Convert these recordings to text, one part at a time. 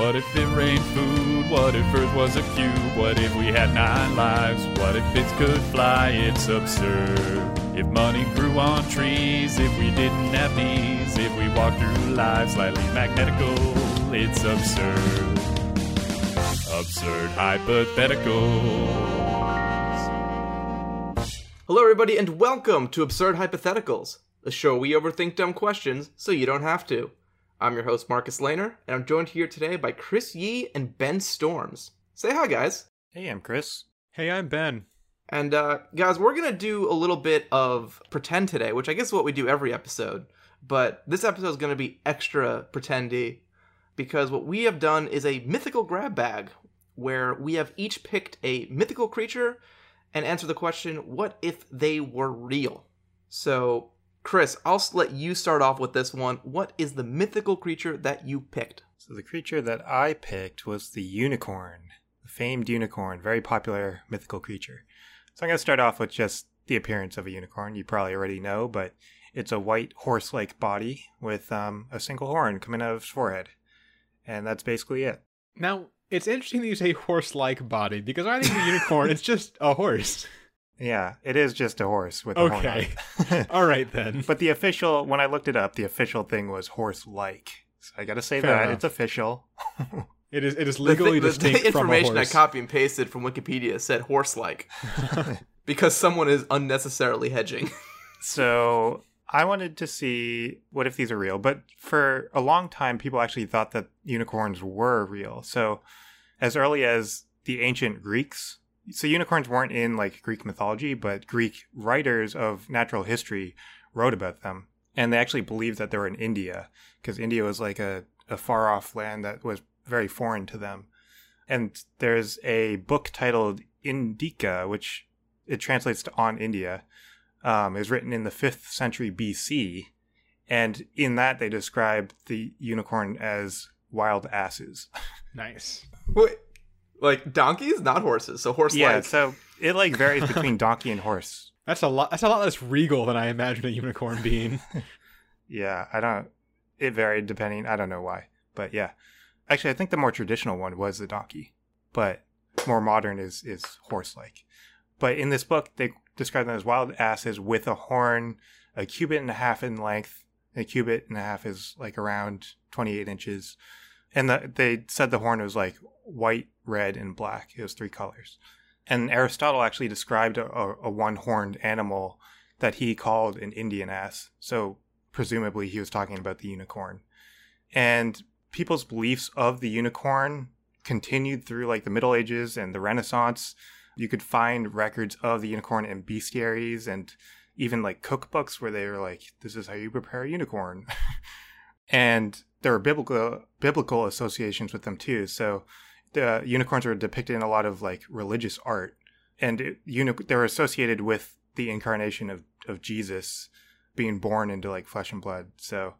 What if it rained food? What if Earth was a cube? What if we had nine lives? What if bits could fly? It's absurd. If money grew on trees, if we didn't have knees, if we walked through life slightly magnetical, it's absurd. Absurd hypotheticals. Hello, everybody, and welcome to Absurd Hypotheticals, the show we overthink dumb questions so you don't have to. I'm your host, Marcus Lehner, and I'm joined here today by Chris Yee and Ben Storms. Say hi, guys. Hey, I'm Chris. Hey, I'm Ben. And, uh, guys, we're going to do a little bit of pretend today, which I guess is what we do every episode. But this episode is going to be extra pretendy because what we have done is a mythical grab bag where we have each picked a mythical creature and answer the question what if they were real? So, Chris, I'll let you start off with this one. What is the mythical creature that you picked? So the creature that I picked was the unicorn, the famed unicorn, very popular mythical creature. So I'm going to start off with just the appearance of a unicorn. You probably already know, but it's a white horse-like body with um, a single horn coming out of its forehead, and that's basically it. Now, it's interesting that you say horse-like body because I think the unicorn it's just a horse. Yeah, it is just a horse with a horn. on Okay. All right then. But the official, when I looked it up, the official thing was horse-like. So I got to say Fair that enough. it's official. It is it is The, legally thi- the- the distinct from a information I horse. copy and pasted from Wikipedia said horse-like because someone is unnecessarily hedging. So I wanted to see what if these are real. But for a long time, people actually thought that unicorns were real. So as early as the ancient Greeks, so unicorns weren't in like Greek mythology, but Greek writers of natural history wrote about them. And they actually believed that they were in India because India was like a, a far off land that was very foreign to them. And there's a book titled Indica, which it translates to On India um, is written in the 5th century BC. And in that, they describe the unicorn as wild asses. Nice. Wait, like donkeys, not horses. So horse-like. Yeah, so it like varies between donkey and horse. That's a lot. That's a lot less regal than I imagine a unicorn being. Yeah, I don't. It varied depending. I don't know why, but yeah. Actually, I think the more traditional one was the donkey, but more modern is is horse like. But in this book, they describe them as wild asses with a horn, a cubit and a half in length. A cubit and a half is like around twenty eight inches, and the, they said the horn was like white, red, and black. It was three colors. And Aristotle actually described a, a, a one horned animal that he called an Indian ass. So presumably he was talking about the unicorn. And people's beliefs of the unicorn continued through like the Middle Ages and the Renaissance. You could find records of the unicorn in bestiaries and even like cookbooks where they were like, this is how you prepare a unicorn. and there are biblical biblical associations with them too. So the unicorns are depicted in a lot of like religious art. And it, uni- they're associated with the incarnation of, of Jesus being born into like flesh and blood. So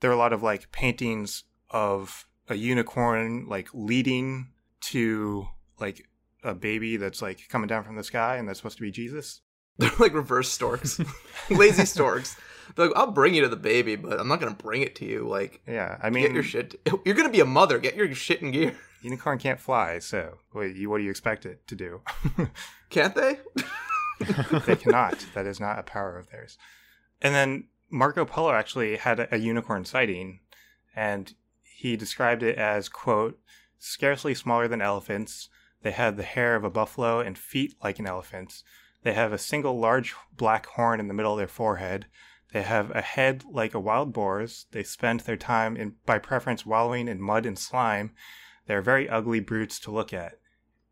there are a lot of like paintings of a unicorn like leading to like a baby that's like coming down from the sky and that's supposed to be Jesus. They're like reverse storks, lazy storks. They're like, I'll bring you to the baby, but I'm not gonna bring it to you. Like, Yeah, I mean get your shit. You're gonna be a mother. Get your shit in gear. unicorn can't fly, so what, you, what do you expect it to do? Can't they? they cannot. That is not a power of theirs. And then Marco Polo actually had a, a unicorn sighting, and he described it as quote scarcely smaller than elephants. They had the hair of a buffalo and feet like an elephant's. They have a single large black horn in the middle of their forehead. They have a head like a wild boar's. They spend their time in, by preference wallowing in mud and slime. They're very ugly brutes to look at.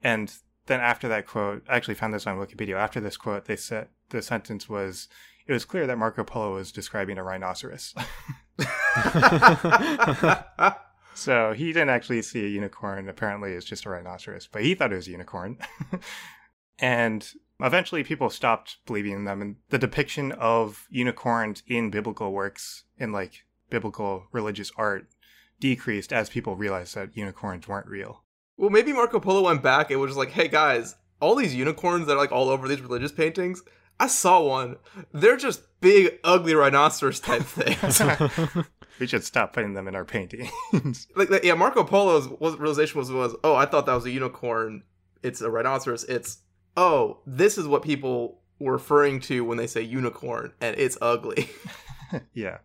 And then after that quote, I actually found this on Wikipedia. After this quote, they said the sentence was, "It was clear that Marco Polo was describing a rhinoceros." so he didn't actually see a unicorn. Apparently, it's just a rhinoceros, but he thought it was a unicorn. and eventually, people stopped believing in them, and the depiction of unicorns in biblical works, in like biblical religious art, decreased as people realized that unicorns weren't real. well, maybe Marco Polo went back and was just like, "Hey guys, all these unicorns that are like all over these religious paintings. I saw one. They're just big, ugly rhinoceros type things. we should stop putting them in our paintings. like, like, yeah, Marco Polo's realization was was oh, I thought that was a unicorn. It's a rhinoceros. It's oh, this is what people were referring to when they say unicorn, and it's ugly. yeah.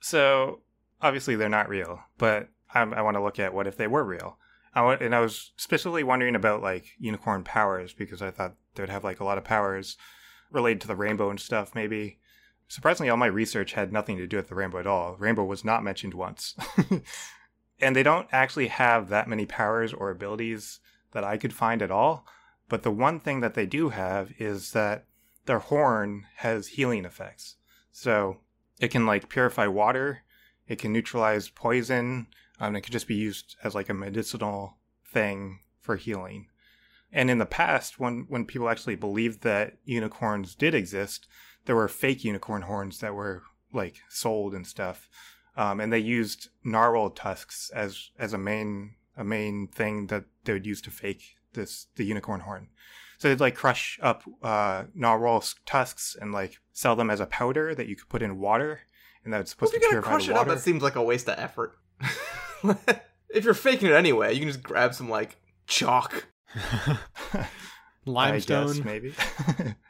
So obviously they're not real, but I'm, I want to look at what if they were real. I want, and I was specifically wondering about like unicorn powers because I thought they'd have like a lot of powers related to the rainbow and stuff. Maybe surprisingly, all my research had nothing to do with the rainbow at all. Rainbow was not mentioned once, and they don't actually have that many powers or abilities that I could find at all. But the one thing that they do have is that their horn has healing effects. So it can like purify water, it can neutralize poison, um, it can just be used as like a medicinal thing for healing. And in the past, when when people actually believed that unicorns did exist, there were fake unicorn horns that were like sold and stuff, um, and they used narwhal tusks as as a main a main thing that they would use to fake this the unicorn horn. So they'd like crush up uh, narwhal tusks and like sell them as a powder that you could put in water, and that's supposed well, to if you're gonna purify crush the it up, that seems like a waste of effort. if you're faking it anyway, you can just grab some like chalk. I Limestone. guess, maybe.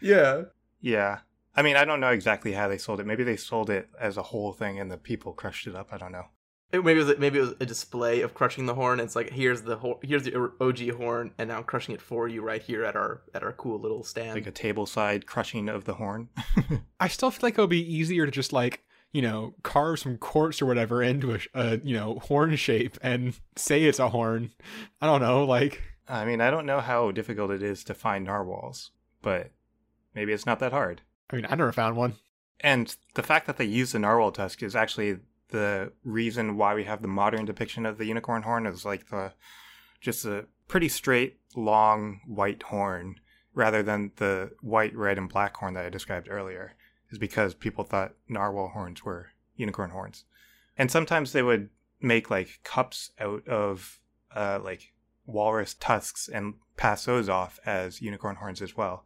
Yeah. yeah. I mean, I don't know exactly how they sold it. Maybe they sold it as a whole thing and the people crushed it up. I don't know. It, maybe it was maybe it was a display of crushing the horn. It's like here's the ho- here's the OG horn, and now I'm crushing it for you right here at our at our cool little stand. Like a table side crushing of the horn. I still feel like it would be easier to just like you know carve some quartz or whatever into a, a you know horn shape and say it's a horn. I don't know, like I mean, I don't know how difficult it is to find narwhals, but maybe it's not that hard. I mean I never found one. And the fact that they use the narwhal tusk is actually the reason why we have the modern depiction of the unicorn horn is like the just a pretty straight, long white horn rather than the white, red, and black horn that I described earlier. Is because people thought narwhal horns were unicorn horns, and sometimes they would make like cups out of uh, like walrus tusks and pass those off as unicorn horns as well.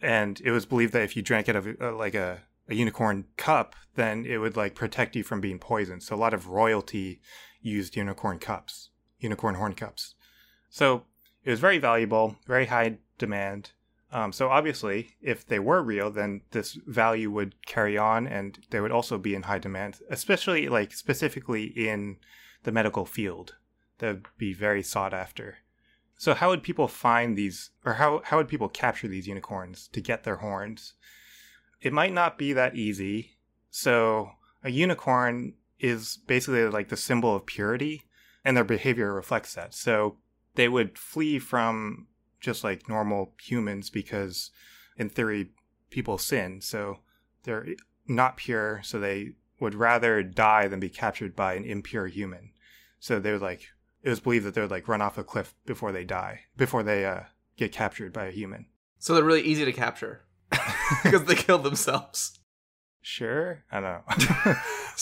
And it was believed that if you drank out of uh, like a a unicorn cup, then it would like protect you from being poisoned. So a lot of royalty used unicorn cups, unicorn horn cups. So it was very valuable, very high demand. Um, so obviously, if they were real, then this value would carry on, and they would also be in high demand, especially like specifically in the medical field. That would be very sought after. So how would people find these, or how how would people capture these unicorns to get their horns? It might not be that easy. So a unicorn is basically like the symbol of purity, and their behavior reflects that. So they would flee from just like normal humans because, in theory, people sin. So they're not pure, so they would rather die than be captured by an impure human. So they're like, it was believed that they would like run off a cliff before they die, before they uh, get captured by a human. So they're really easy to capture because they killed themselves. Sure, I don't know.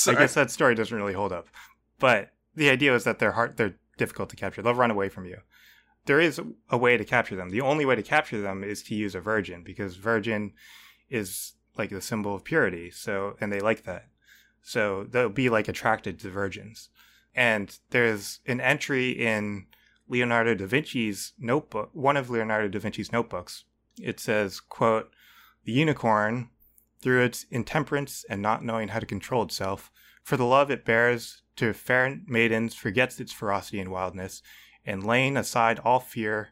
I guess that story doesn't really hold up. But the idea is that they're hard, they're difficult to capture. They'll run away from you. There is a way to capture them. The only way to capture them is to use a virgin because virgin is like the symbol of purity. So, and they like that. So they'll be like attracted to virgins. And there's an entry in Leonardo da Vinci's notebook, one of Leonardo da Vinci's notebooks. It says, quote, the unicorn, through its intemperance and not knowing how to control itself, for the love it bears to fair maidens forgets its ferocity and wildness, and laying aside all fear,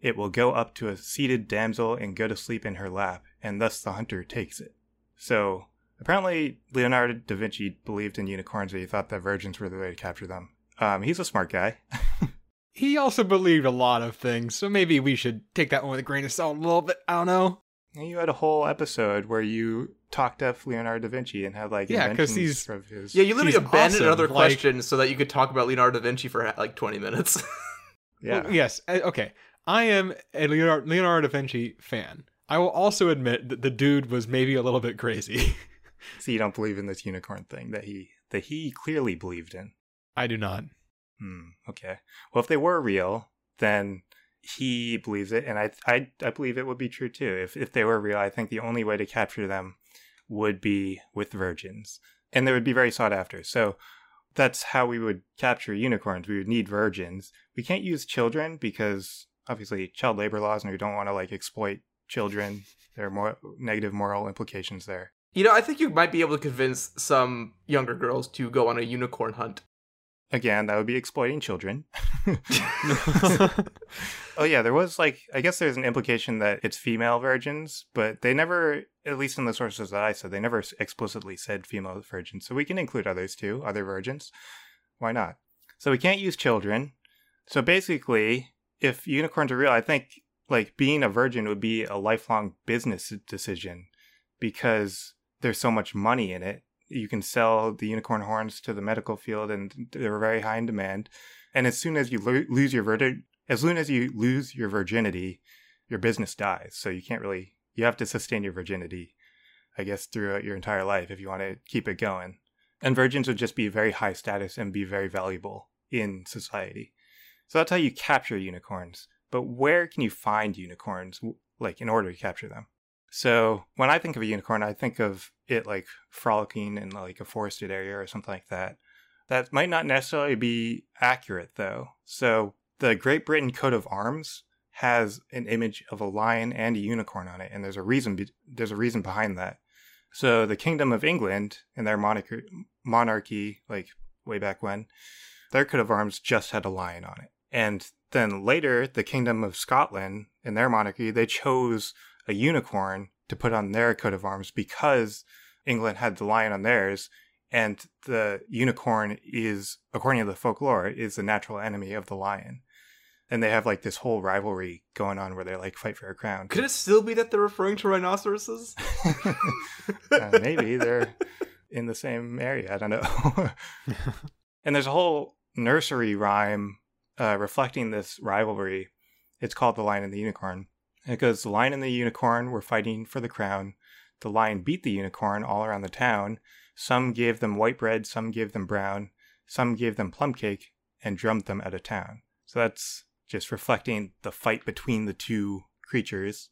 it will go up to a seated damsel and go to sleep in her lap, and thus the hunter takes it. So apparently Leonardo da Vinci believed in unicorns and he thought that virgins were the way to capture them. Um, he's a smart guy. He also believed a lot of things, so maybe we should take that one with a grain of salt a little bit. I don't know. And you had a whole episode where you talked up Leonardo da Vinci and had like Yeah, 'cause inventions he's- of his. yeah, you literally abandoned awesome, another like- question so that you could talk about Leonardo da Vinci for like 20 minutes. yeah. Well, yes. uh, Okay. I am a Leonardo, Leonardo da Vinci fan. I will also admit that the dude was maybe a little bit crazy. So you don't believe in this unicorn thing that he that he clearly believed in. I do not. Hmm. Okay. Well, if they were real, then he believes it, and I I I believe it would be true too. If if they were real, I think the only way to capture them would be with virgins, and they would be very sought after. So that's how we would capture unicorns. We would need virgins. We can't use children because obviously child labor laws, and we don't want to like exploit children. There are more negative moral implications there. You know, I think you might be able to convince some younger girls to go on a unicorn hunt. Again, that would be exploiting children. oh yeah, there was like I guess there's an implication that it's female virgins, but they never, at least in the sources that I said, they never explicitly said female virgins. So we can include others too, other virgins. Why not? So we can't use children. So basically, if unicorns are real, I think like being a virgin would be a lifelong business decision because there's so much money in it you can sell the unicorn horns to the medical field and they're very high in demand. And as soon as you lo- lose your virgin as soon as you lose your virginity your business dies. So you can't really you have to sustain your virginity i guess throughout your entire life if you want to keep it going. And virgins would just be very high status and be very valuable in society. So that's how you capture unicorns. But where can you find unicorns like in order to capture them so when I think of a unicorn, I think of it like frolicking in like a forested area or something like that. That might not necessarily be accurate though. So the Great Britain coat of arms has an image of a lion and a unicorn on it, and there's a reason. Be- there's a reason behind that. So the Kingdom of England and their monarchy, monarchy, like way back when, their coat of arms just had a lion on it, and then later the Kingdom of Scotland and their monarchy they chose a unicorn to put on their coat of arms because England had the lion on theirs, and the unicorn is, according to the folklore, is the natural enemy of the lion. And they have like this whole rivalry going on where they like fight for a crown. Could it still be that they're referring to rhinoceroses? uh, maybe they're in the same area. I don't know. and there's a whole nursery rhyme uh, reflecting this rivalry. It's called The Lion and the Unicorn. It goes, The lion and the unicorn were fighting for the crown. The lion beat the unicorn all around the town. Some gave them white bread, some gave them brown, some gave them plum cake, and drummed them out of town. So that's just reflecting the fight between the two creatures.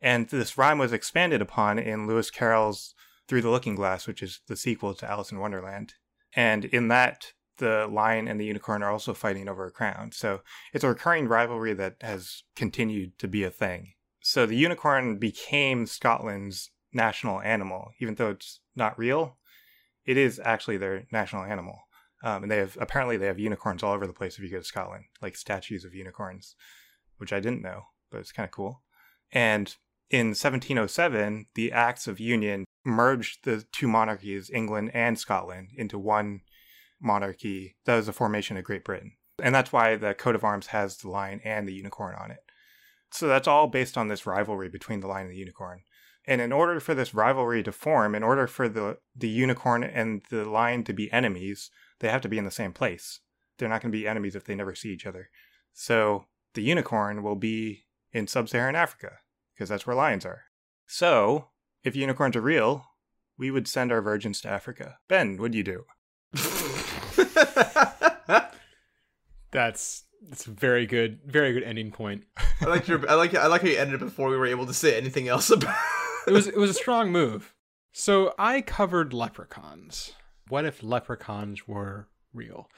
And this rhyme was expanded upon in Lewis Carroll's Through the Looking Glass, which is the sequel to Alice in Wonderland. And in that, the lion and the unicorn are also fighting over a crown. So it's a recurring rivalry that has continued to be a thing. So the unicorn became Scotland's national animal, even though it's not real. It is actually their national animal. Um, and they have apparently they have unicorns all over the place if you go to Scotland, like statues of unicorns, which I didn't know, but it's kind of cool. And in 1707, the Acts of Union merged the two monarchies, England and Scotland, into one monarchy that was the formation of Great Britain. And that's why the coat of arms has the lion and the unicorn on it. So that's all based on this rivalry between the lion and the unicorn. And in order for this rivalry to form, in order for the, the unicorn and the lion to be enemies, they have to be in the same place. They're not going to be enemies if they never see each other. So the unicorn will be in sub Saharan Africa, because that's where lions are. So, if unicorns are real, we would send our virgins to Africa. Ben, what'd you do? That's that's a very good, very good ending point. I like your I like I like how you ended it before we were able to say anything else about it was it was a strong move. So I covered leprechauns. What if leprechauns were real?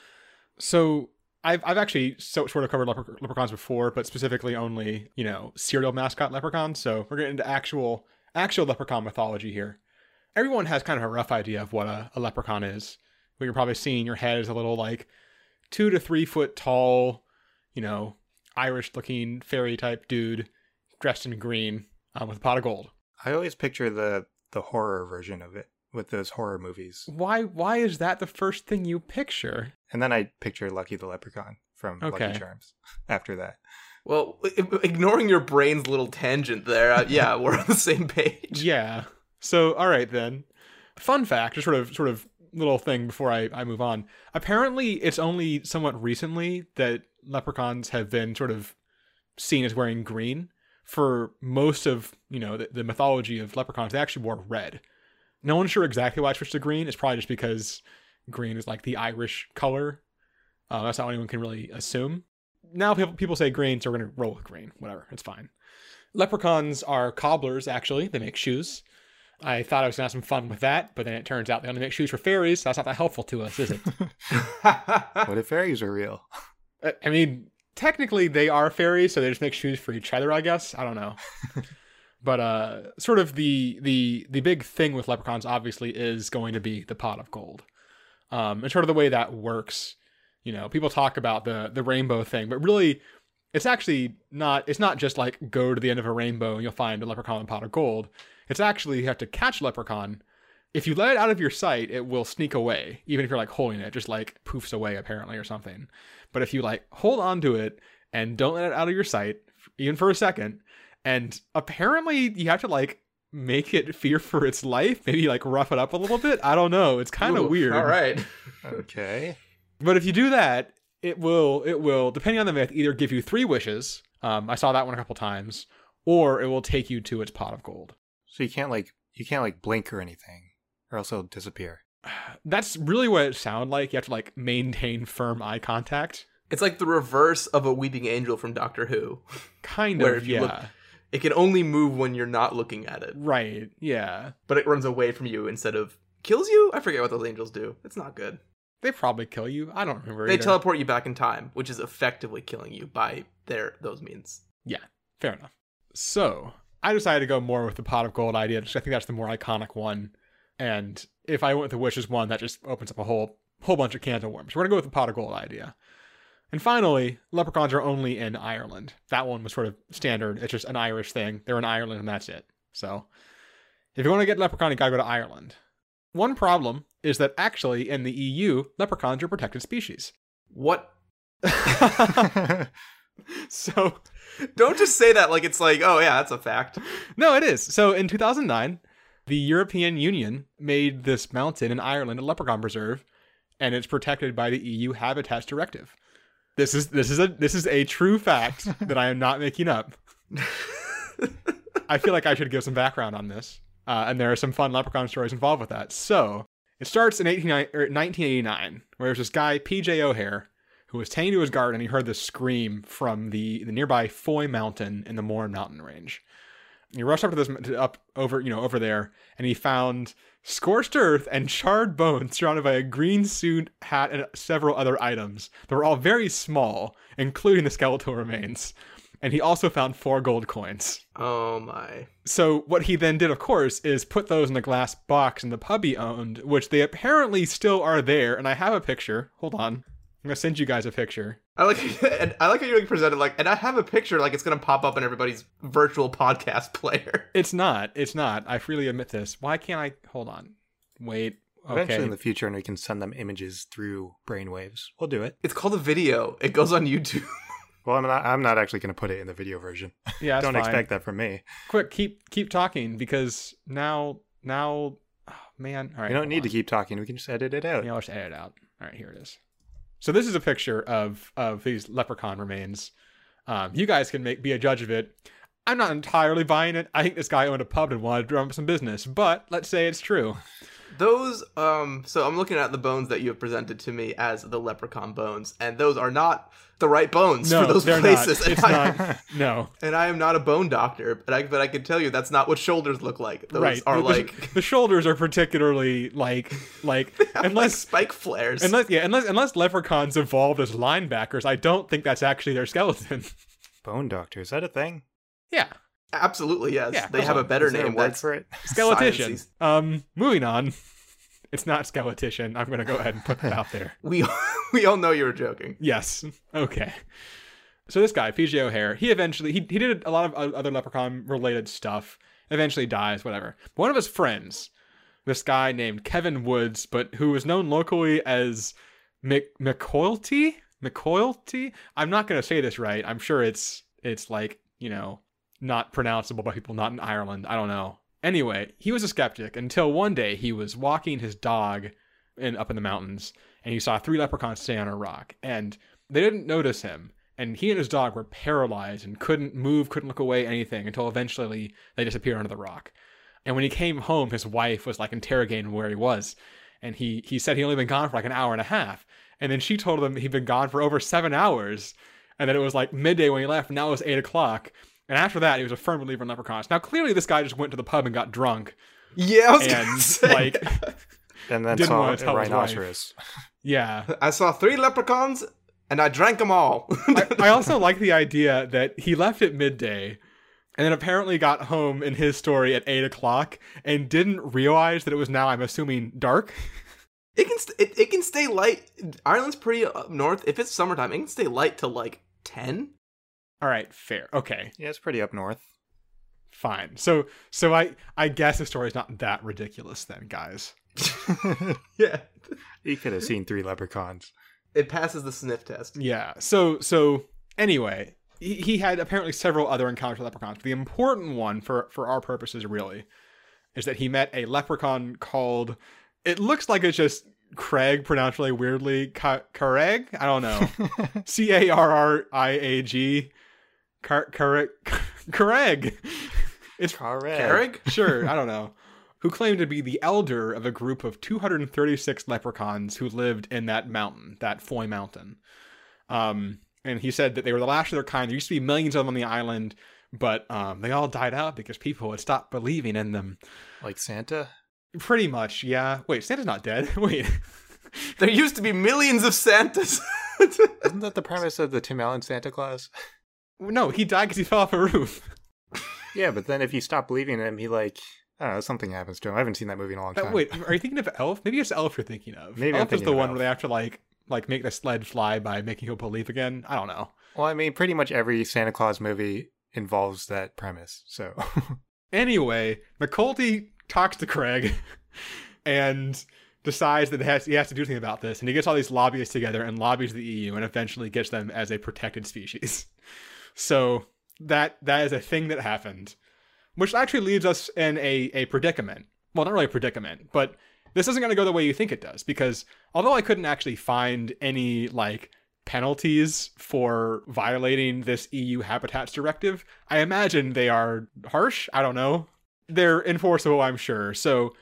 So I've I've actually so, sort of covered lepre- leprechauns before, but specifically only you know cereal mascot leprechauns. So we're getting into actual actual leprechaun mythology here. Everyone has kind of a rough idea of what a, a leprechaun is. What you're probably seeing in your head is a little like two to three foot tall, you know, Irish looking fairy type dude dressed in green um, with a pot of gold. I always picture the the horror version of it with those horror movies. Why why is that the first thing you picture? And then I picture Lucky the Leprechaun from Okay. Lucky Charms after that. Well, ignoring your brain's little tangent there, uh, yeah, we're on the same page. Yeah. So all right then. Fun fact, just sort of sort of little thing before I, I move on. Apparently it's only somewhat recently that leprechauns have been sort of seen as wearing green. For most of, you know, the, the mythology of leprechauns, they actually wore red. No one's sure exactly why it switched to green. It's probably just because green is like the Irish color. Uh, that's all anyone can really assume. Now people, people say green, so we're to roll with green. Whatever, it's fine. Leprechauns are cobblers, actually. They make shoes. I thought I was gonna have some fun with that, but then it turns out they only make shoes for fairies. So that's not that helpful to us, is it? What if fairies are real? I- I mean, technically they are fairies, so they just make shoes for each other, I guess. I don't know. but uh sort of the the the big thing with leprechauns obviously is going to be the pot of gold. Um and sort of the way that works, you know, people talk about the the rainbow thing, but really it's actually not it's not just like go to the end of a rainbow and you'll find a leprechaun and pot of gold. It's actually you have to catch leprechaun. If you let it out of your sight, it will sneak away, even if you're like holding it, just like poofs away apparently or something. But if you like hold on to it and don't let it out of your sight, even for a second, and apparently you have to like make it fear for its life, maybe like rough it up a little bit. I don't know. It's kind of weird. All right. Okay. But if you do that, it will it will depending on the myth either give you three wishes. Um, I saw that one a couple times, or it will take you to its pot of gold. So you can't like you can't like blink or anything, or else it'll disappear. That's really what it sounds like. You have to like maintain firm eye contact. It's like the reverse of a weeping angel from Doctor Who. Kind Where of, if you yeah. look- It can only move when you're not looking at it, Right, yeah. but it runs away from you instead of kills you. I forget what those angels do. It's not good. They probably kill you. I don't remember. They either. teleport you back in time, which is effectively killing you by their those means. Yeah, fair enough. So I decided to go more with the pot of gold idea, because I think that's the more iconic one. And if I went with the wishes one, that just opens up a whole whole bunch of cans of worms. We're gonna go with the pot of gold idea. And finally, leprechauns are only in Ireland. That one was sort of standard. It's just an Irish thing. They're in Ireland, and that's it. So if you want to get leprechaun, you gotta go to Ireland. One problem is that actually in the EU, leprechauns are protected species. What? so Don't just say that like it's like, oh yeah, that's a fact. No, it is. So in 2009, the European Union made this mountain in Ireland a leprechaun preserve, and it's protected by the EU Habitats Directive. This is this is a this is a true fact that I am not making up. I feel like I should give some background on this, uh, and there are some fun leprechaun stories involved with that. So it starts in 18, or 1989, where there's this guy PJ O'Hare who was tending to his garden, and he heard this scream from the the nearby Foy Mountain in the Mourne Mountain Range. He rushed up to this up over you know over there, and he found scorched earth and charred bones surrounded by a green suit, hat, and several other items that were all very small, including the skeletal remains. And he also found four gold coins. Oh my. So what he then did, of course, is put those in a glass box in the pub he owned, which they apparently still are there. And I have a picture. Hold on, I'm gonna send you guys a picture. I like and I like how you're like presented like and I have a picture like it's gonna pop up in everybody's virtual podcast player. It's not. It's not. I freely admit this. Why can't I? Hold on. Wait. Eventually Okay. in the future, and we can send them images through brainwaves. We'll do it. It's called a video. It goes on YouTube. Well, I'm not. I'm not actually going to put it in the video version. yeah. That's Don't fine. expect that from me. Quick, keep keep talking because now now, oh, man. All right. you don't hold need to keep talking. We can just edit it out. Yeah, let's edit it out. All right, here it is. So this is a picture of of these leprechaun remains. Um, you guys can make be a judge of it. I'm not entirely buying it. I think this guy owned a pub and wanted to drum up some business, but let's say it's true. Those um so I'm looking at the bones that you have presented to me as the leprechaun bones, and those are not the right bones No, for those they're places. not. It's I, not. No, and I am not a bone doctor, but I but I can tell you that's not what shoulders look like. Those right. are the, the- like the shoulders are particularly like like have, like, unless spike flares. unless yeah unless unless leprechauns evolved as linebackers, I don't think that's actually their skeleton. Bone doctor is that a thing? yeah, Absolutely, yes. Yeah, they have a better a name. word That's for it. skeletician. Um, moving on. It's not skeletician. I'm gonna go ahead and put that out there. we we all know you were joking. Yes. Okay. So this guy, PJ O'Hare, he eventually he, he did a lot of other leprechaun related stuff. Eventually dies, whatever. But one of his friends, this guy named Kevin Woods, but who was known locally as Mc McCoylty? McCoylty? I'm not gonna say this right. I'm sure it's it's like, you know, not pronounceable by people not in Ireland. I don't know. Anyway, he was a skeptic until one day he was walking his dog in up in the mountains and he saw three leprechauns stay on a rock and they didn't notice him and he and his dog were paralyzed and couldn't move couldn't look away anything until eventually they disappeared under the rock and when he came home his wife was like interrogating where he was and he he said he only been gone for like an hour and a half and then she told him he'd been gone for over seven hours and that it was like midday when he left and now it was eight o'clock and after that he was a firm believer in leprechauns now clearly this guy just went to the pub and got drunk Yeah, I was and say like. And then Didn't saw wanna a tell his wife. rhinoceros. yeah. I saw three leprechauns and I drank them all. I, I also like the idea that he left at midday and then apparently got home in his story at 8 o'clock and didn't realize that it was now, I'm assuming, dark. it can st- it, it can stay light. Ireland's pretty up north. If it's summertime, it can stay light till like ten. All right, fair. Okay, Yeah, it's pretty up north. fine. So so I I guess the story's not that ridiculous then, guys. Yeah, You could have seen three leprechauns. it passes the sniff test. Yeah. So so anyway, he, he had apparently several other encounters with leprechauns. But the important one for for our purposes really is that he met a leprechaun called. It looks like it's just Craig pronounced really weirdly. Ca- Carreg? I don't know. C A R R I A G. Car Carreg. Carreg. It's. Carrig? sure, I don't know, who claimed to be the elder of a group of 236 leprechauns who lived in that mountain, that Foy Mountain. Um, and he said that they were the last of their kind. There used to be millions of them on the island, but um, they all died out because people had stopped believing in them. Like Santa? Pretty much, yeah. Wait, Santa's not dead. Wait. There used to be millions of Santas. Isn't that the premise of the Tim Allen Santa Claus? No, he died because he fell off a roof. Yeah, but then if you stop believing him, he like I don't know, something happens to him. I haven't seen that movie in a long Uh, time. wait, are you thinking of Elf? Maybe it's Elf you're thinking of. Maybe Elf is the one Elf. where they have to like like make the sled fly by making people believe again. I don't know. Well, I mean, pretty much every Santa Claus movie involves that premise. So Anyway, McCulty talks to Craig and decides that he has, he has to do something about this. And he gets all these lobbyists together and lobbies the EU and eventually gets them as a protected species. So that that is a thing that happened, which actually leaves us in a, a predicament. Well, not really a predicament, but this isn't going to go the way you think it does because although I couldn't actually find any like penalties for violating this EU habitats directive, I imagine they are harsh. I don't know. They're enforceable, I'm sure. So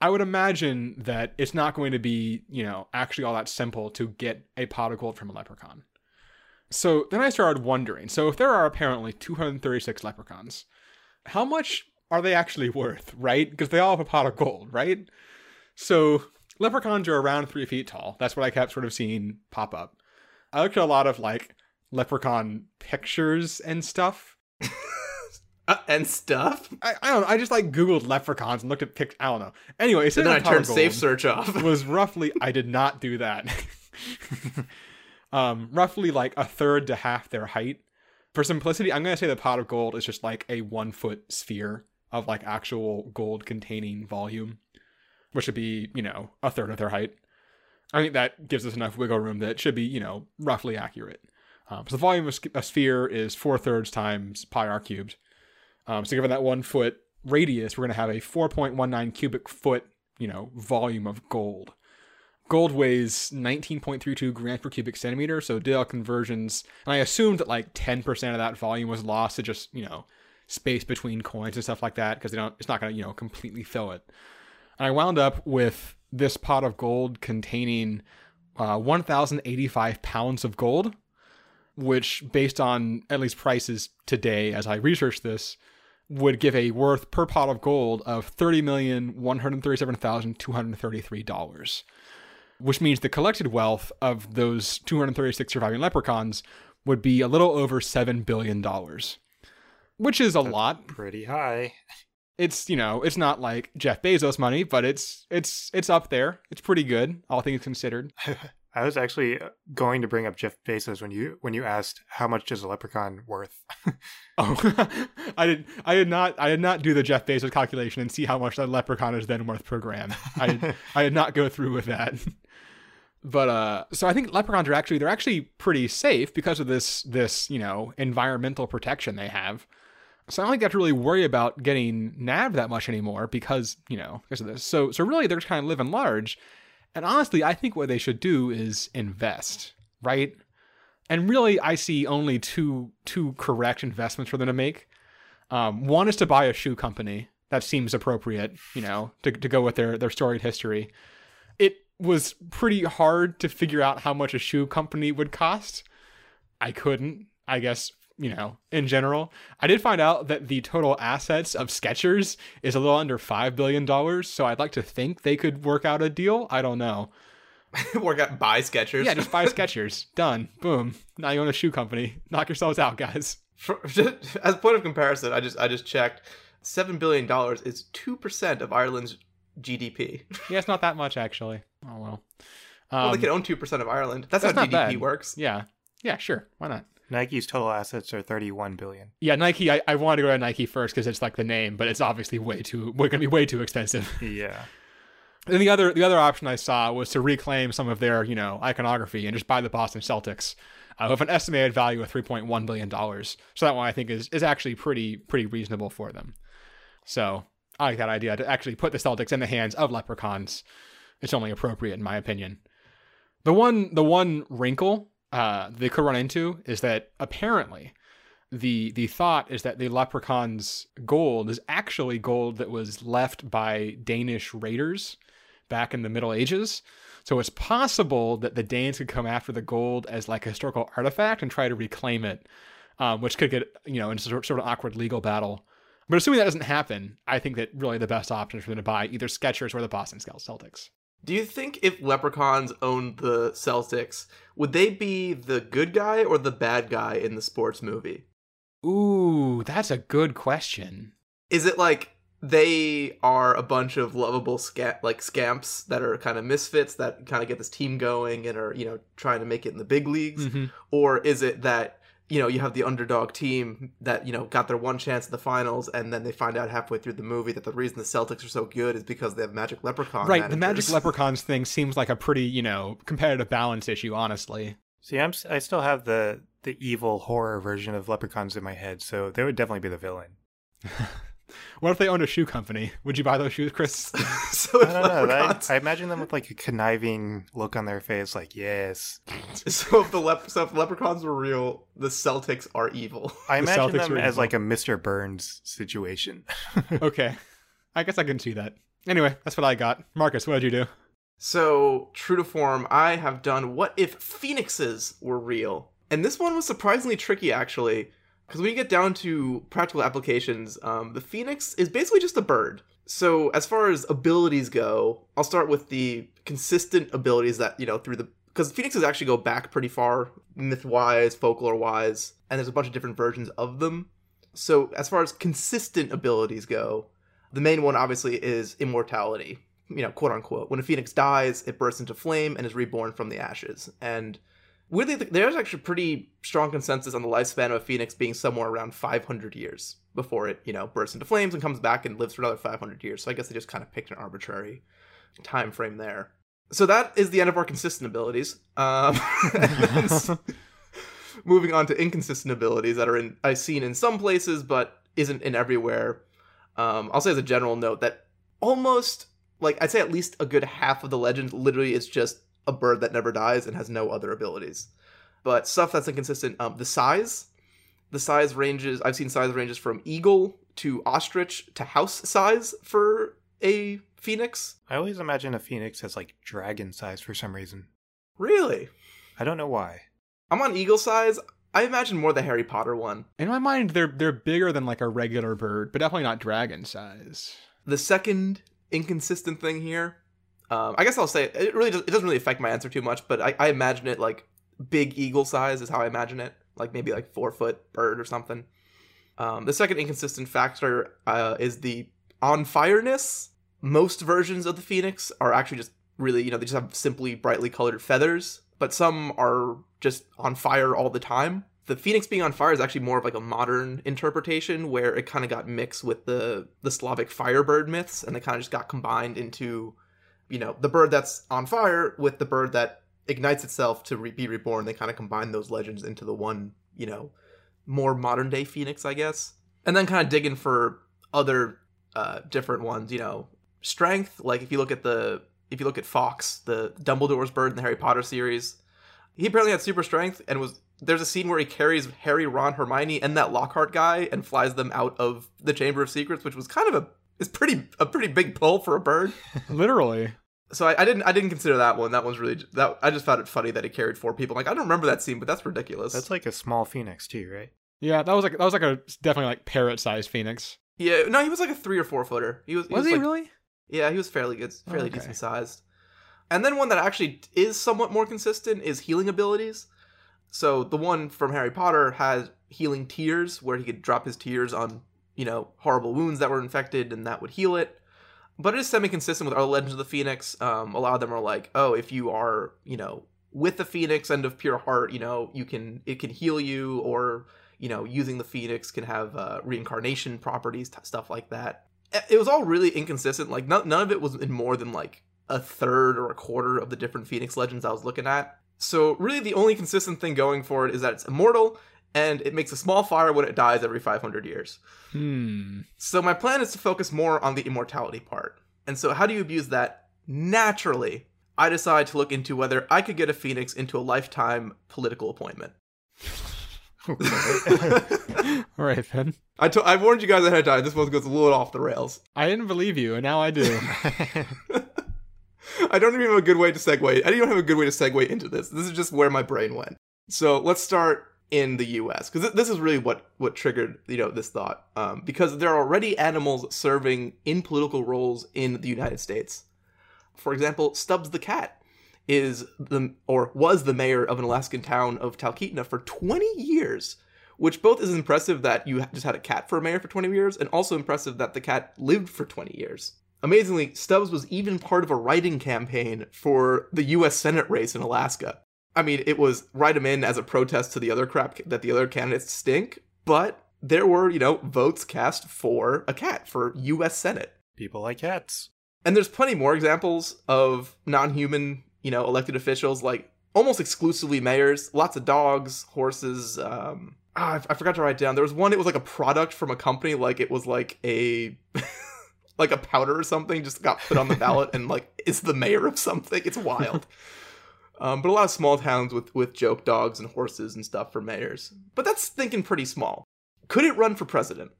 I would imagine that it's not going to be, you know, actually all that simple to get a pot of gold from a leprechaun. So then I started wondering so if there are apparently 236 leprechauns, how much are they actually worth, right? Because they all have a pot of gold, right? So leprechauns are around three feet tall. That's what I kept sort of seeing pop up. I looked at a lot of like leprechaun pictures and stuff. Uh, and stuff. I, I don't know. I just like Googled leprechauns and looked at pic. I don't know. Anyway, so then I turned safe search off. was roughly. I did not do that. um, roughly like a third to half their height. For simplicity, I'm gonna say the pot of gold is just like a one foot sphere of like actual gold containing volume, which would be you know a third of their height. I think that gives us enough wiggle room that it should be you know roughly accurate. Um, so the volume of a sphere is four thirds times pi r cubed. Um, so given that one foot radius, we're going to have a 4.19 cubic foot, you know, volume of gold gold weighs 19.32 grams per cubic centimeter, so did all conversions. And I assumed that like 10% of that volume was lost to just, you know, space between coins and stuff like that because they don't it's not going to, you know, completely fill it. And I wound up with this pot of gold containing uh, 1,085 pounds of gold, which, based on at least prices today as I researched this, would give a worth per pot of gold of $30,137,233 which means the collected wealth of those two hundred thirty-six surviving leprechauns would be a little over seven billion dollars, which is a lot. pretty high. It's you know it's not like Jeff Bezos money, but it's it's it's up there. It's pretty good, all things considered. I was actually uh, going to bring up Jeff Bezos when you when you asked how much is a leprechaun worth. Oh, I did. I did not. I did not do the Jeff Bezos calculation and see how much that leprechaun is then worth per gram. I I did not go through with that. But uh, so I think leprechauns are actually they're actually pretty safe because of this this you know environmental protection they have. So I don't think they have to really worry about getting nabbed that much anymore because you know because of this. So so really they're just kind of living large. And honestly, I think what they should do is invest, right? and really i see only two two correct investments for them to make um, one is to buy a shoe company that seems appropriate you know to, to go with their their storied history it was pretty hard to figure out how much a shoe company would cost i couldn't i guess you know, in general. I did find out that the total assets of Skechers is a little under $5 billion. So I'd like to think they could work out a deal. I don't know. Work out buy Skechers. Yeah, just buy Skechers. Done. Boom. Now you own a shoe company. Knock yourselves out, guys. For, as a point of comparison, I just I just checked. Seven billion dollars is two percent of Ireland's GDP. Yeah, it's not that much actually. Oh well. Um, well, they could own two percent of Ireland. That's, that's how not GDP bad. works. yeah. Yeah, sure. Why not? Nike's total assets are 31 billion. Yeah, Nike. I, I wanted to go to Nike first because it's like the name, but it's obviously way too. We're gonna be way too expensive. Yeah. And the other the other option I saw was to reclaim some of their you know iconography and just buy the Boston Celtics uh, with an estimated value of three point one billion dollars. So that one I think is is actually pretty pretty reasonable for them. So I like that idea to actually put the Celtics in the hands of leprechauns. It's only appropriate in my opinion. The one the one wrinkle uh, they could run into is that apparently the the thought is that the leprechaun's gold is actually gold that was left by Danish raiders back in the Middle Ages. So it's possible that the Danes could come after the gold as like a historical artifact and try to reclaim it, um, which could get you know into sort of awkward legal battle. But assuming that doesn't happen, I think that really the best option is for them to buy either Skechers or the Boston Celtics. Do you think if leprechauns owned the Celtics, would they be the good guy or the bad guy in the sports movie? Ooh, that's a good question. Is it like they are a bunch of lovable sca- like scamps that are kind of misfits that kind of get this team going and are you know trying to make it in the big leagues, Mhm. or is it that you know you have the underdog team that you know got their one chance at the finals and then they find out halfway through the movie that the reason the Celtics are so good is because they have magic leprechaun Right, the magic leprechauns thing seems like a pretty, you know, competitive balance issue, honestly. See, I'm s- I still have the the evil horror version of leprechauns in my head, so they would definitely be the villain. What if they owned a shoe company? Would you buy those shoes, Chris? so I don't know. leprechauns- I, I imagine them with like a conniving look on their face, like yes. So if the lep- so if leprechauns were real, the Celtics are evil. I The imagine Celtics them as evil. like a Mr. Burns situation. okay. I guess I can see that. Anyway, that's what I got. Marcus, what did you do? So true to form, I have done what if phoenixes were real, and this one was surprisingly tricky actually, because when you get down to practical applications, um, the phoenix is basically just a bird. So as far as abilities go, I'll start with the consistent abilities that you know through the because phoenixes actually go back pretty far, myth wise, folklore wise, and there's a bunch of different versions of them. So as far as consistent abilities go, the main one obviously is immortality you know, quote unquote. When a phoenix dies, it bursts into flame and is reborn from the ashes. And weirdly, there's actually pretty strong consensus on the lifespan of a phoenix being somewhere around 500 years before it, you know, bursts into flames and comes back and lives for another 500 years. So I guess they just kind of picked an arbitrary time frame there. So that is the end of our consistent abilities. Um, and then s- moving on to inconsistent abilities that are in I've seen in some places but isn't in everywhere. Um, I'll say as a general note that almost like I'd say at least a good half of the legend literally is just a bird that never dies and has no other abilities. But stuff that's inconsistent, um, the size, the size ranges. I've seen size ranges from eagle to ostrich to house size for a phoenix. I always imagine a phoenix as like dragon size for some reason. Really, I don't know why. I'm on eagle size. I imagine more the Harry Potter one. In my mind, they're they're bigger than like a regular bird, but definitely not dragon size. The second inconsistent thing here, um, I guess I'll say it really does, it doesn't really affect my answer too much, but I, I imagine it like big eagle size is how I imagine it, like maybe like four foot bird or something. Um, the second inconsistent factor uh, is the on fireness. Most versions of the phoenix are actually just really you know they just have simply brightly colored feathers, but some are just on fire all the time. The phoenix being on fire is actually more of like a modern interpretation where it kind of got mixed with the the Slavic firebird myths and they kind of just got combined into you know the bird that's on fire with the bird that ignites itself to re- be reborn. They kind of combine those legends into the one you know more modern day phoenix, I guess. And then kind of digging for other uh, different ones, you know, strength. Like if you look at the if you look at Fawkes, the Dumbledore's bird in the Harry Potter series, he apparently had super strength and was there's a scene where he carries Harry, Ron, Hermione, and that Lockhart guy and flies them out of the Chamber of Secrets, which was kind of a it's pretty a pretty big pull for a bird. Literally. So I, I didn't I didn't consider that one. That one's really that I just found it funny that he carried four people. Like I don't remember that scene, but that's ridiculous. That's like a small phoenix too, right? Yeah, that was like that was like a definitely like parrot sized phoenix. Yeah, no, he was like a three or four footer. He was. He Was, he like, really? Yeah, he was fairly good, Oh, fairly okay. decent sized. And then one that actually is somewhat more consistent is healing abilities. So the one from Harry Potter had healing tears, where he could drop his tears on you know horrible wounds that were infected, and that would heal it. But it is semi-consistent with our Legends of the Phoenix. Um, a lot of them are like, oh, if you are you know with the Phoenix and of pure heart, you know you can it can heal you, or you know using the Phoenix can have uh, reincarnation properties, t- stuff like that it was all really inconsistent. Like none, none of it was in more than like a third or a quarter of the different Phoenix legends I was looking at. So really, the only consistent thing going for it is that it's immortal and it makes a small fire when it dies every 500 years. Hmm. So my plan is to focus more on the immortality part. And so how do you abuse that? Naturally, I decide to look into whether I could get a Phoenix into a lifetime political appointment. Okay. All right then. I to- I warned you guys ahead of time. This one goes a little off the rails. I didn't believe you, and now I do. I don't even have a good way to segue. I don't even have a good way to segue into this. This is just where my brain went. So let's start in the U.S. because this is really what what triggered you know this thought. Um, because there are already animals serving in political roles in the United States. For example, Stubbs the cat is the or was the mayor of an Alaskan town of Talkeetna for 20 years, which both is impressive that you just had a cat for a mayor for 20 years, and also impressive that the cat lived for 20 years. Amazingly, Stubbs was even part of a writing campaign for the U.S. Senate race in Alaska. I mean, it was write him in as a protest to the other crap that the other candidates stink, but there were, you know, votes cast for a cat for U.S. Senate. People like cats. And there's plenty more examples of non-human, you know, elected officials, like almost exclusively mayors. Lots of dogs, horses. Um, ah, I, I forgot to write down. There was one. It was like a product from a company, like it was like a. like a powder or something just got put on the ballot and like is the mayor of something it's wild um, but a lot of small towns with with joke dogs and horses and stuff for mayors but that's thinking pretty small could it run for president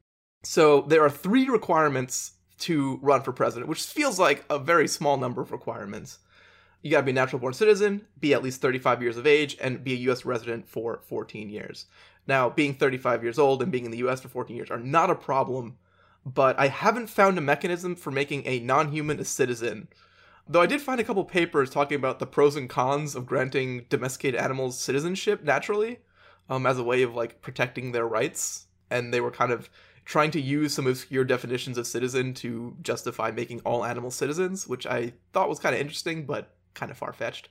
so there are three requirements to run for president, which feels like a very small number of requirements. You gotta be a natural born citizen, be at least 35 years of age, and be a US resident for 14 years. Now, being 35 years old and being in the US for 14 years are not a problem, but I haven't found a mechanism for making a non human a citizen. Though I did find a couple papers talking about the pros and cons of granting domesticated animals citizenship naturally, um, as a way of like protecting their rights, and they were kind of trying to use some obscure definitions of citizen to justify making all animals citizens, which I thought was kind of interesting, but kind of far fetched.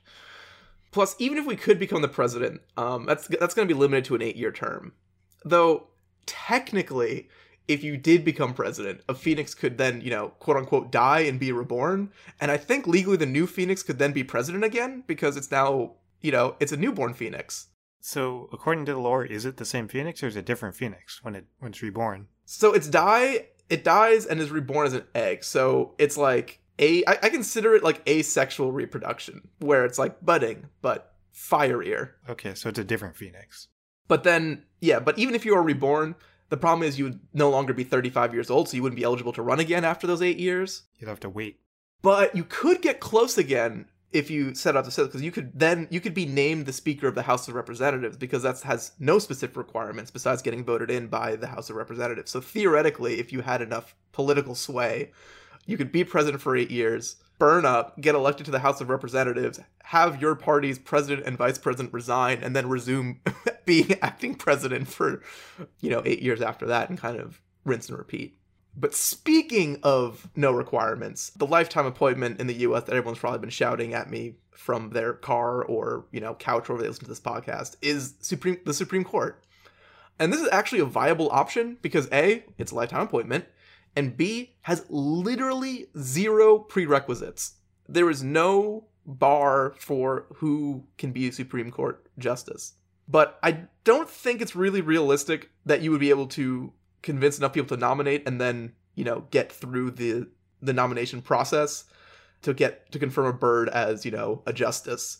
Plus, even if we could become the president, um, that's that's going to be limited to an eight-year term. Though technically, if you did become president, a phoenix could then, you know, quote unquote, die and be reborn. And I think legally, the new phoenix could then be president again because it's now, you know, it's a newborn phoenix. So, according to the lore, is it the same phoenix or is it a different phoenix when it when it's reborn? So it's die. It dies and is reborn as an egg. So it's like a. I, I consider it like asexual reproduction, where it's like budding but fireier. Okay, so it's a different phoenix. But then, yeah. But even if you are reborn, the problem is you would no longer be 35 years old, so you wouldn't be eligible to run again after those eight years. You'd have to wait. But you could get close again if you set out to set because you could then you could be named the speaker of the House of Representatives because that has no specific requirements besides getting voted in by the House of Representatives. So theoretically, if you had enough political sway, you could be president for eight years, burn up, get elected to the House of Representatives, have your party's president and vice president resign, and then resume being acting president for you know eight years after that, and kind of rinse and repeat. But speaking of no requirements, the lifetime appointment in the US that everyone's probably been shouting at me from their car or, you know, couch wherever they listen to this podcast is Supreme the Supreme Court. And this is actually a viable option because A, it's a lifetime appointment, and B, has literally zero prerequisites. There is no bar for who can be a Supreme Court justice. But I don't think it's really realistic that you would be able to convince enough people to nominate and then you know get through the the nomination process to get to confirm a bird as you know a justice.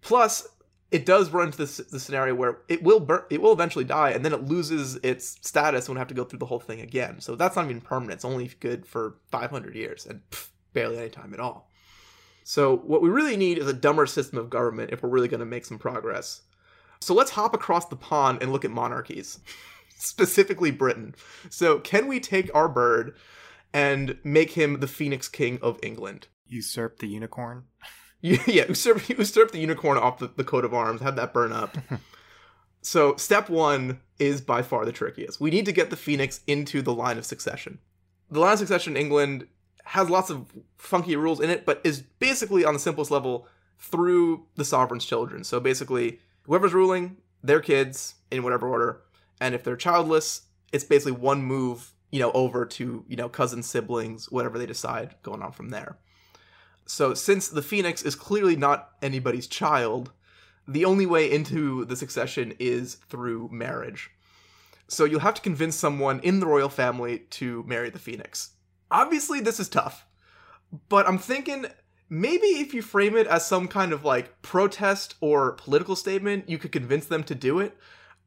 Plus it does run into this the scenario where it will burn it will eventually die and then it loses its status and have to go through the whole thing again. So that's not even permanent. It's only good for 500 years and pff, barely any time at all. So what we really need is a dumber system of government if we're really going to make some progress So let's hop across the pond and look at monarchies, specifically Britain. So, can we take our bird and make him the Phoenix King of England? Usurp the unicorn. yeah, usurp, usurp the unicorn off the, the coat of arms, have that burn up. so, step one is by far the trickiest. We need to get the Phoenix into the line of succession. The line of succession in England has lots of funky rules in it, but is basically on the simplest level through the sovereign's children. So basically, whoever's ruling, their kids in whatever order, and if they're childless, it's basically one move, you know, over to you know cousins, siblings, whatever they decide, going on from there. So since the phoenix is clearly not anybody's child, the only way into the succession is through marriage. So you'll have to convince someone in the royal family to marry the phoenix. Obviously, this is tough, but I'm thinking maybe if you frame it as some kind of like protest or political statement, you could convince them to do it.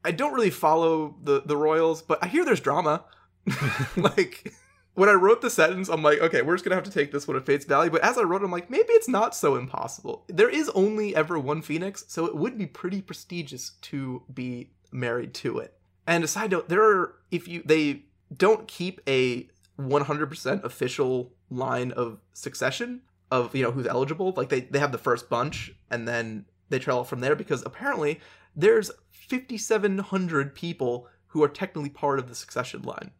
I don't really follow the the royals, but I hear there's drama. like when I wrote the sentence, I'm like, okay, we're just gonna have to take this one at face value. But as I wrote, I'm like, maybe it's not so impossible. There is only ever one phoenix, so it would be pretty prestigious to be married to it. And a side note, there are if you they don't keep a 100% official line of succession of you know who's eligible. Like they they have the first bunch and then they trail off from there because apparently there's 5,700 people who are technically part of the succession line.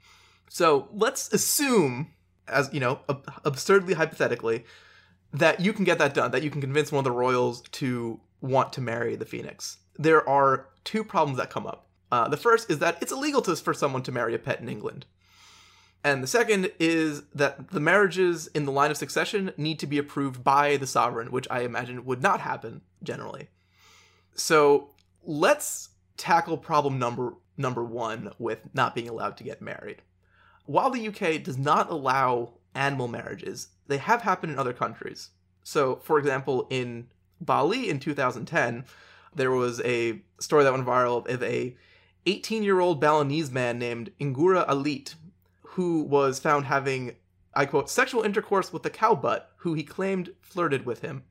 So let's assume, as you know, ab- absurdly hypothetically, that you can get that done. That you can convince one of the royals to want to marry the phoenix. There are two problems that come up. Uh, the first is that it's illegal to, for someone to marry a pet in England. And the second is that the marriages in the line of succession need to be approved by the sovereign, which I imagine would not happen generally. So let's tackle problem number number one with not being allowed to get married. While the UK does not allow animal marriages, they have happened in other countries. So, for example, in Bali in 2010, there was a story that went viral of a 18 year old Balinese man named Ngurah Alit who was found having, I quote, sexual intercourse with the cow butt who he claimed flirted with him.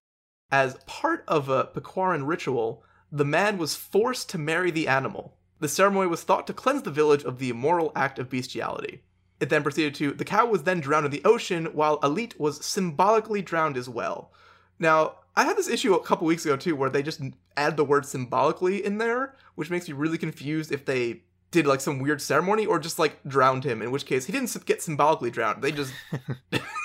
As part of a Pecaruan ritual, the man was forced to marry the animal. The ceremony was thought to cleanse the village of the immoral act of bestiality. It then proceeded to the cow was then drowned in the ocean, while Alit was symbolically drowned as well. Now, I had this issue a couple weeks ago too, where they just add the word symbolically in there, which makes me really confused if they did like some weird ceremony or just like drowned him, in which case he didn't get symbolically drowned. They just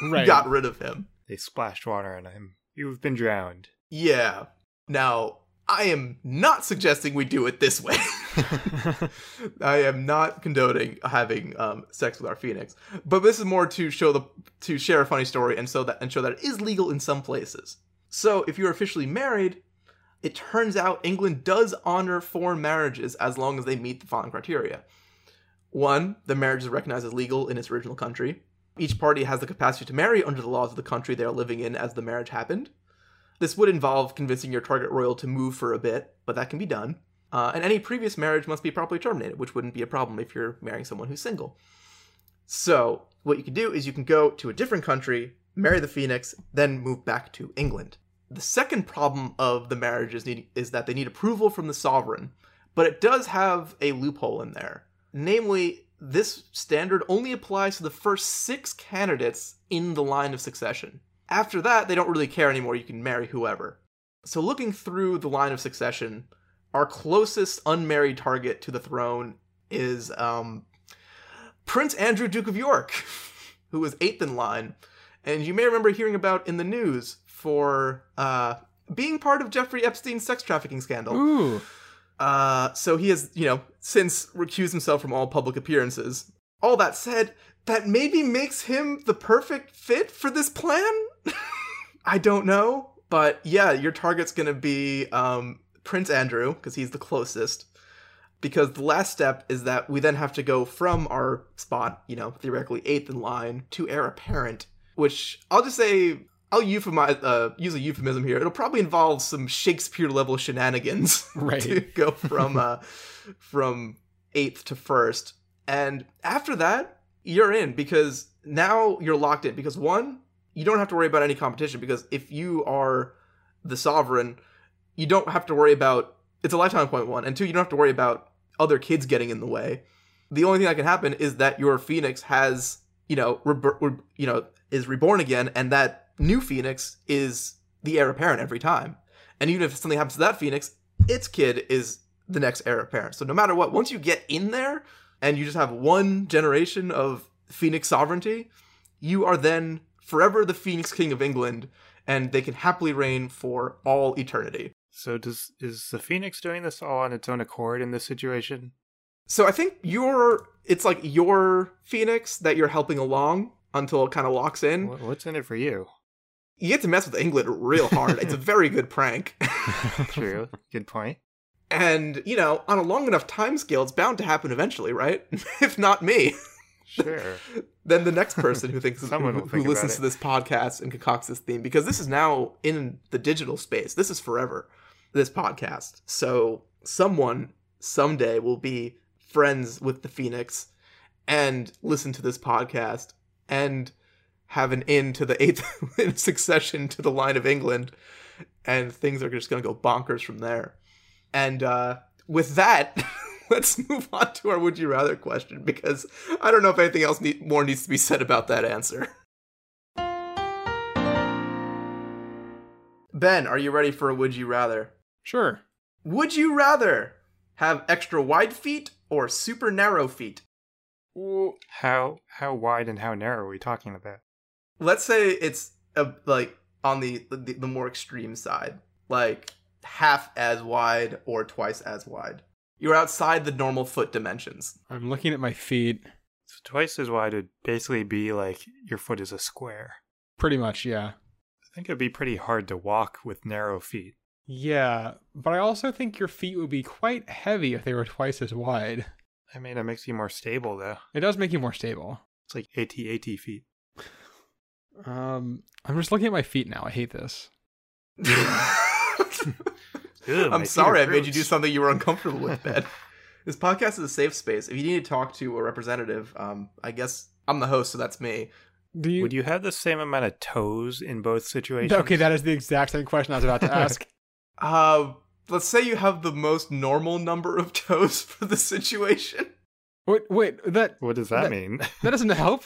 Right. got rid of him. They splashed water on him. You've been drowned. Yeah. Now, I am not suggesting we do it this way. I am not condoning having um, sex with our phoenix, but this is more to show the to share a funny story and so that and show that it is legal in some places. So, if you're officially married, it turns out England does honor foreign marriages as long as they meet the following criteria. One, the marriage is recognized as legal in its original country. Each party has the capacity to marry under the laws of the country they are living in as the marriage happened. This would involve convincing your target royal to move for a bit, but that can be done. Uh, and any previous marriage must be properly terminated, which wouldn't be a problem if you're marrying someone who's single. So, what you can do is you can go to a different country, marry the phoenix, then move back to England. The second problem of the marriages need, is that they need approval from the sovereign, but it does have a loophole in there. Namely, this standard only applies to the first six candidates in the line of succession. After that, they don't really care anymore. You can marry whoever. So, looking through the line of succession, our closest unmarried target to the throne is um, Prince Andrew, Duke of York, who was eighth in line. And you may remember hearing about in the news for uh, being part of Jeffrey Epstein's sex trafficking scandal. Ooh. Uh, so he has, you know, since recused himself from all public appearances. All that said, that maybe makes him the perfect fit for this plan? I don't know. But yeah, your target's gonna be um, Prince Andrew, because he's the closest. Because the last step is that we then have to go from our spot, you know, theoretically eighth in line, to heir apparent, which I'll just say I'll euphemize, uh, use a euphemism here. It'll probably involve some Shakespeare level shenanigans Right. to go from uh, from eighth to first, and after that, you're in because now you're locked in. Because one, you don't have to worry about any competition because if you are the sovereign, you don't have to worry about it's a lifetime appointment one, and two, you don't have to worry about other kids getting in the way. The only thing that can happen is that your phoenix has, you know, reber- re- you know, is reborn again, and that new phoenix is the heir apparent every time. And even if something happens to that phoenix, its kid is the next heir apparent. So no matter what, once you get in there and you just have one generation of phoenix sovereignty, you are then forever the phoenix king of England, and they can happily reign for all eternity. So does is the Phoenix doing this all on its own accord in this situation? So I think you're it's like your Phoenix that you're helping along until it kind of locks in. What's in it for you? You get to mess with England real hard. it's a very good prank. True. Good point. and, you know, on a long enough time scale, it's bound to happen eventually, right? if not me, Sure. then the next person who thinks Someone who, will who listens to this podcast and concocts this theme because this is now in the digital space. This is forever. This podcast. So someone someday will be friends with the Phoenix and listen to this podcast and have an end to the eighth in succession to the line of England, and things are just going to go bonkers from there. And uh, with that, let's move on to our would you rather question because I don't know if anything else need, more needs to be said about that answer. Ben, are you ready for a would you rather? Sure. Would you rather have extra wide feet or super narrow feet? How how wide and how narrow are we talking about? Let's say it's a, like on the, the the more extreme side, like half as wide or twice as wide. You're outside the normal foot dimensions. I'm looking at my feet. So twice as wide would basically be like your foot is a square. Pretty much, yeah. I think it'd be pretty hard to walk with narrow feet. Yeah, but I also think your feet would be quite heavy if they were twice as wide. I mean, it makes you more stable though. It does make you more stable. It's like AT-AT feet. Um, I'm just looking at my feet now. I hate this. Ew, I'm sorry I made you do something you were uncomfortable with, Ben. this podcast is a safe space. If you need to talk to a representative, um, I guess I'm the host, so that's me. Do you? Would you have the same amount of toes in both situations? Okay, that is the exact same question I was about to ask. Uh, let's say you have the most normal number of toes for the situation. wait, wait, that What does that That- mean? that doesn't help.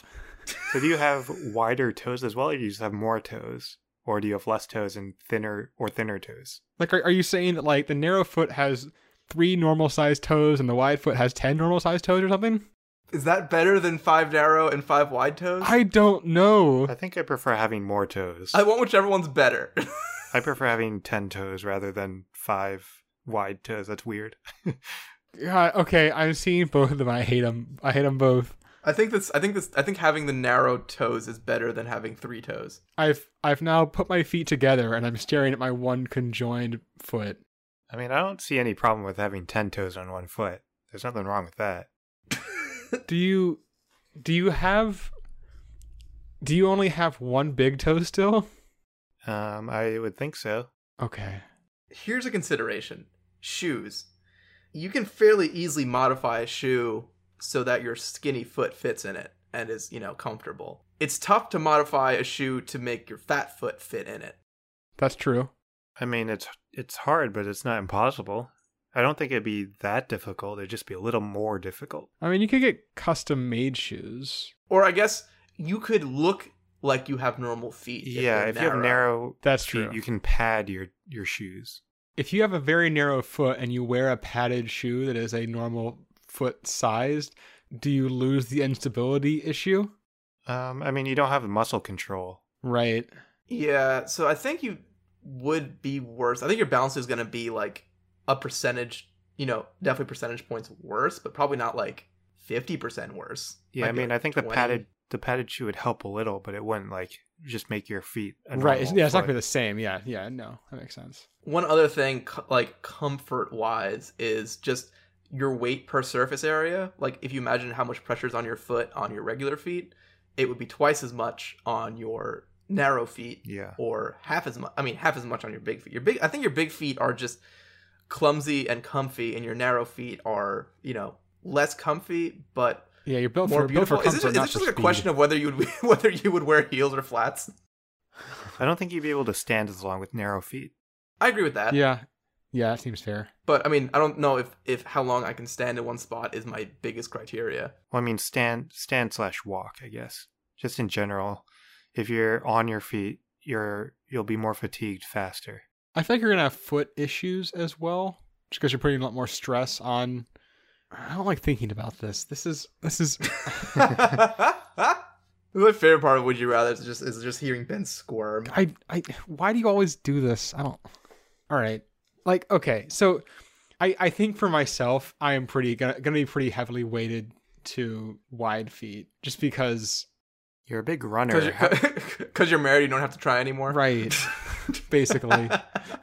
So do you have wider toes as well, or do you just have more toes? Or do you have less toes and thinner or thinner toes? Like, are, are you saying that like the narrow foot has three normal sized toes and the wide foot has ten normal sized toes or something? Is that better than five narrow and five wide toes? I don't know. I think I prefer having more toes. I want whichever one's better. I prefer having 10 toes rather than 5 wide toes. That's weird. God, okay, I'm seeing both of them. I hate them. I hate them both. I think this. I think this. I think having the narrow toes is better than having three toes. I've I've now put my feet together and I'm staring at my one conjoined foot. I mean, I don't see any problem with having 10 toes on one foot. There's nothing wrong with that. Do you do you have do you only have one big toe still? Um, I would think so. Okay. Here's a consideration: shoes. You can fairly easily modify a shoe so that your skinny foot fits in it and is, you know, comfortable. It's tough to modify a shoe to make your fat foot fit in it. That's true. I mean, it's it's hard, but it's not impossible. I don't think it'd be that difficult. It'd just be a little more difficult. I mean, you could get custom made shoes. Or I guess you could look like you have normal feet. yeah, they're if you have narrow That's feet, true. you can pad your your shoes. If you have a very narrow foot and you wear a padded shoe that is a normal foot sized, do you lose the instability issue? Um, I mean, you don't have muscle control. Right. Yeah, so I think you would be worse. I think your balance is going to be like a percentage, you know, definitely percentage points worse, but probably not like 50% worse. Yeah, Might I mean, like I think the padded the padded shoe would help a little, but it wouldn't like just make your feet a right. It's, normal yeah, it's not gonna be the same. Yeah. Yeah. No, that makes sense. One other thing, like comfort wise, is just your weight per surface area. Like if you imagine how much pressure is on your foot on your regular feet, it would be twice as much on your narrow feet Yeah. or half as much. I mean, half as much on your big feet. Your big, I think your big feet are just clumsy and comfy, and your narrow feet are, you know, less comfy but Yeah, you're built more for built beautiful. for Is comfort, it, is not it just like a speed. question of whether you would whether you would wear heels or flats? I don't think you'd be able to stand as long with narrow feet. I agree with that. Yeah. Yeah, that seems fair. But I mean, I don't know if if how long I can stand in one spot is my biggest criteria. Well, I mean, stand stand slash walk, I guess. Just in general, if you're on your feet, you're you'll be more fatigued faster. I think you're gonna have foot issues as well, just because you're putting a lot more stress on. I don't like thinking about this. This is this is. my favorite part of Would You Rather is just is just hearing Ben squirm. I I. Why do you always do this? I don't. All right. Like okay, so I I think for myself, I am pretty gonna gonna be pretty heavily weighted to wide feet, just because. You're a big runner. Because you're married, you don't have to try anymore. Right. Basically.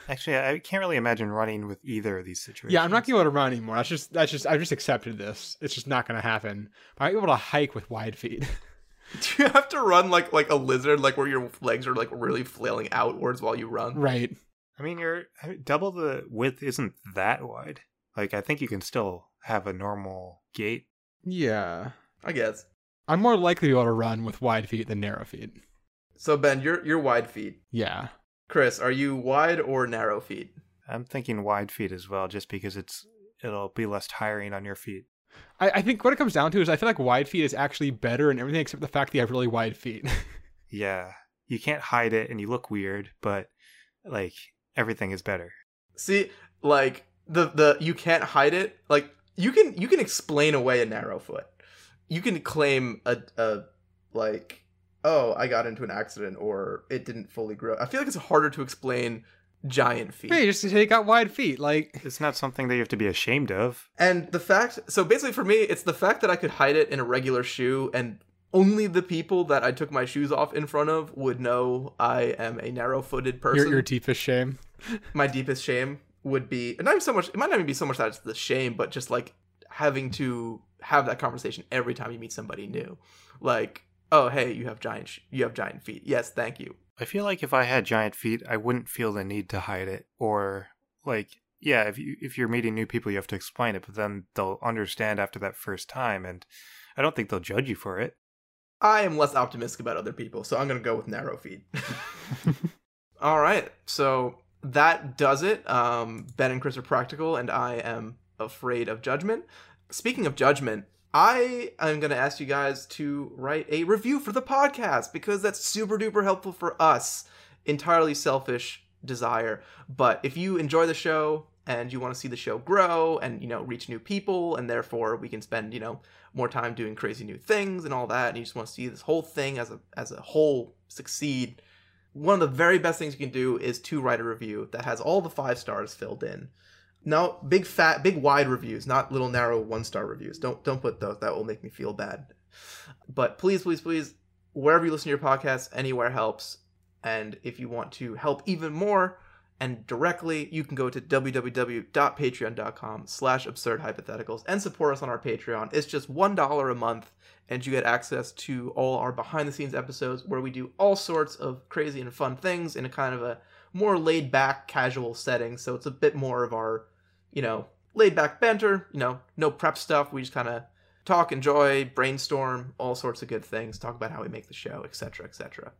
Actually, I can't really imagine running with either of these situations. Yeah, I'm not gonna be able to run anymore. That's just that's just I've just accepted this. It's just not gonna happen. But I'm able to hike with wide feet. Do you have to run like like a lizard, like where your legs are like really flailing outwards while you run? right. I mean, you're I mean, double the width isn't that wide. Like, I think you can still have a normal gait. Yeah. I guess. I'm more likely to be able to run with wide feet than narrow feet. So Ben, you're you're wide feet. Yeah. Chris, are you wide or narrow feet? I'm thinking wide feet as well, just because it's it'll be less tiring on your feet. I, I think what it comes down to is I feel like wide feet is actually better in everything except the fact that you have really wide feet. Yeah, you can't hide it, and you look weird, but like everything is better. See, like the the you can't hide it. Like you can you can explain away a narrow foot. You can claim a a like oh I got into an accident or it didn't fully grow. I feel like it's harder to explain giant feet. hey, just take got wide feet. Like It's not something that you have to be ashamed of. And the fact, so basically for me, it's the fact that I could hide it in a regular shoe and only the people that I took my shoes off in front of would know I am a narrow footed person. your your deepest shame. my deepest shame would be, and not even so much, it might not even be so much that it's the shame, but just like having to have that conversation every time you meet somebody new. Like, oh, hey, you have giant, sh- you have giant feet. Yes, thank you. I feel like if I had giant feet, I wouldn't feel the need to hide it, or like yeah, if you if you're meeting new people, you have to explain it, but then they'll understand after that first time, and I don't think they'll judge you for it. I am less optimistic about other people, so I'm going to go with narrow feet. All right, so that does it. Um, ben and Chris are practical, and I am afraid of judgment. Speaking of judgment, I am going to ask you guys to write a review for the podcast because that's super duper helpful for us. Entirely selfish desire. But if you enjoy the show and you want to see the show grow and, you know, reach new people, and therefore we can spend, you know, more time doing crazy new things and all that, and you just want to see this whole thing as a as a whole succeed, one of the very best things you can do is to write a review that has all the five stars filled in. now big fat, big wide reviews, not little narrow one star reviews. Don't don't put those. That will make me feel bad. But please, please, please, wherever you listen to your podcast, anywhere helps. And if you want to help even more and directly, you can go to www.patreon.com slash absurd hypotheticals and support us on our Patreon. It's just $1 a month, and you get access to all our behind the scenes episodes where we do all sorts of crazy and fun things in a kind of a more laid back, casual setting. So it's a bit more of our, you know, laid back banter, you know, no prep stuff. We just kind of talk, enjoy, brainstorm, all sorts of good things, talk about how we make the show, etc., etc.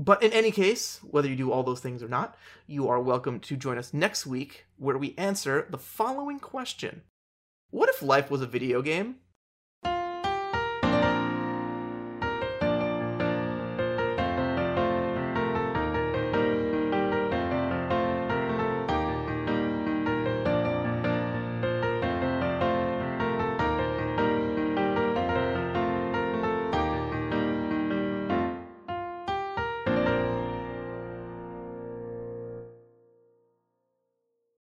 But in any case, whether you do all those things or not, you are welcome to join us next week where we answer the following question What if life was a video game?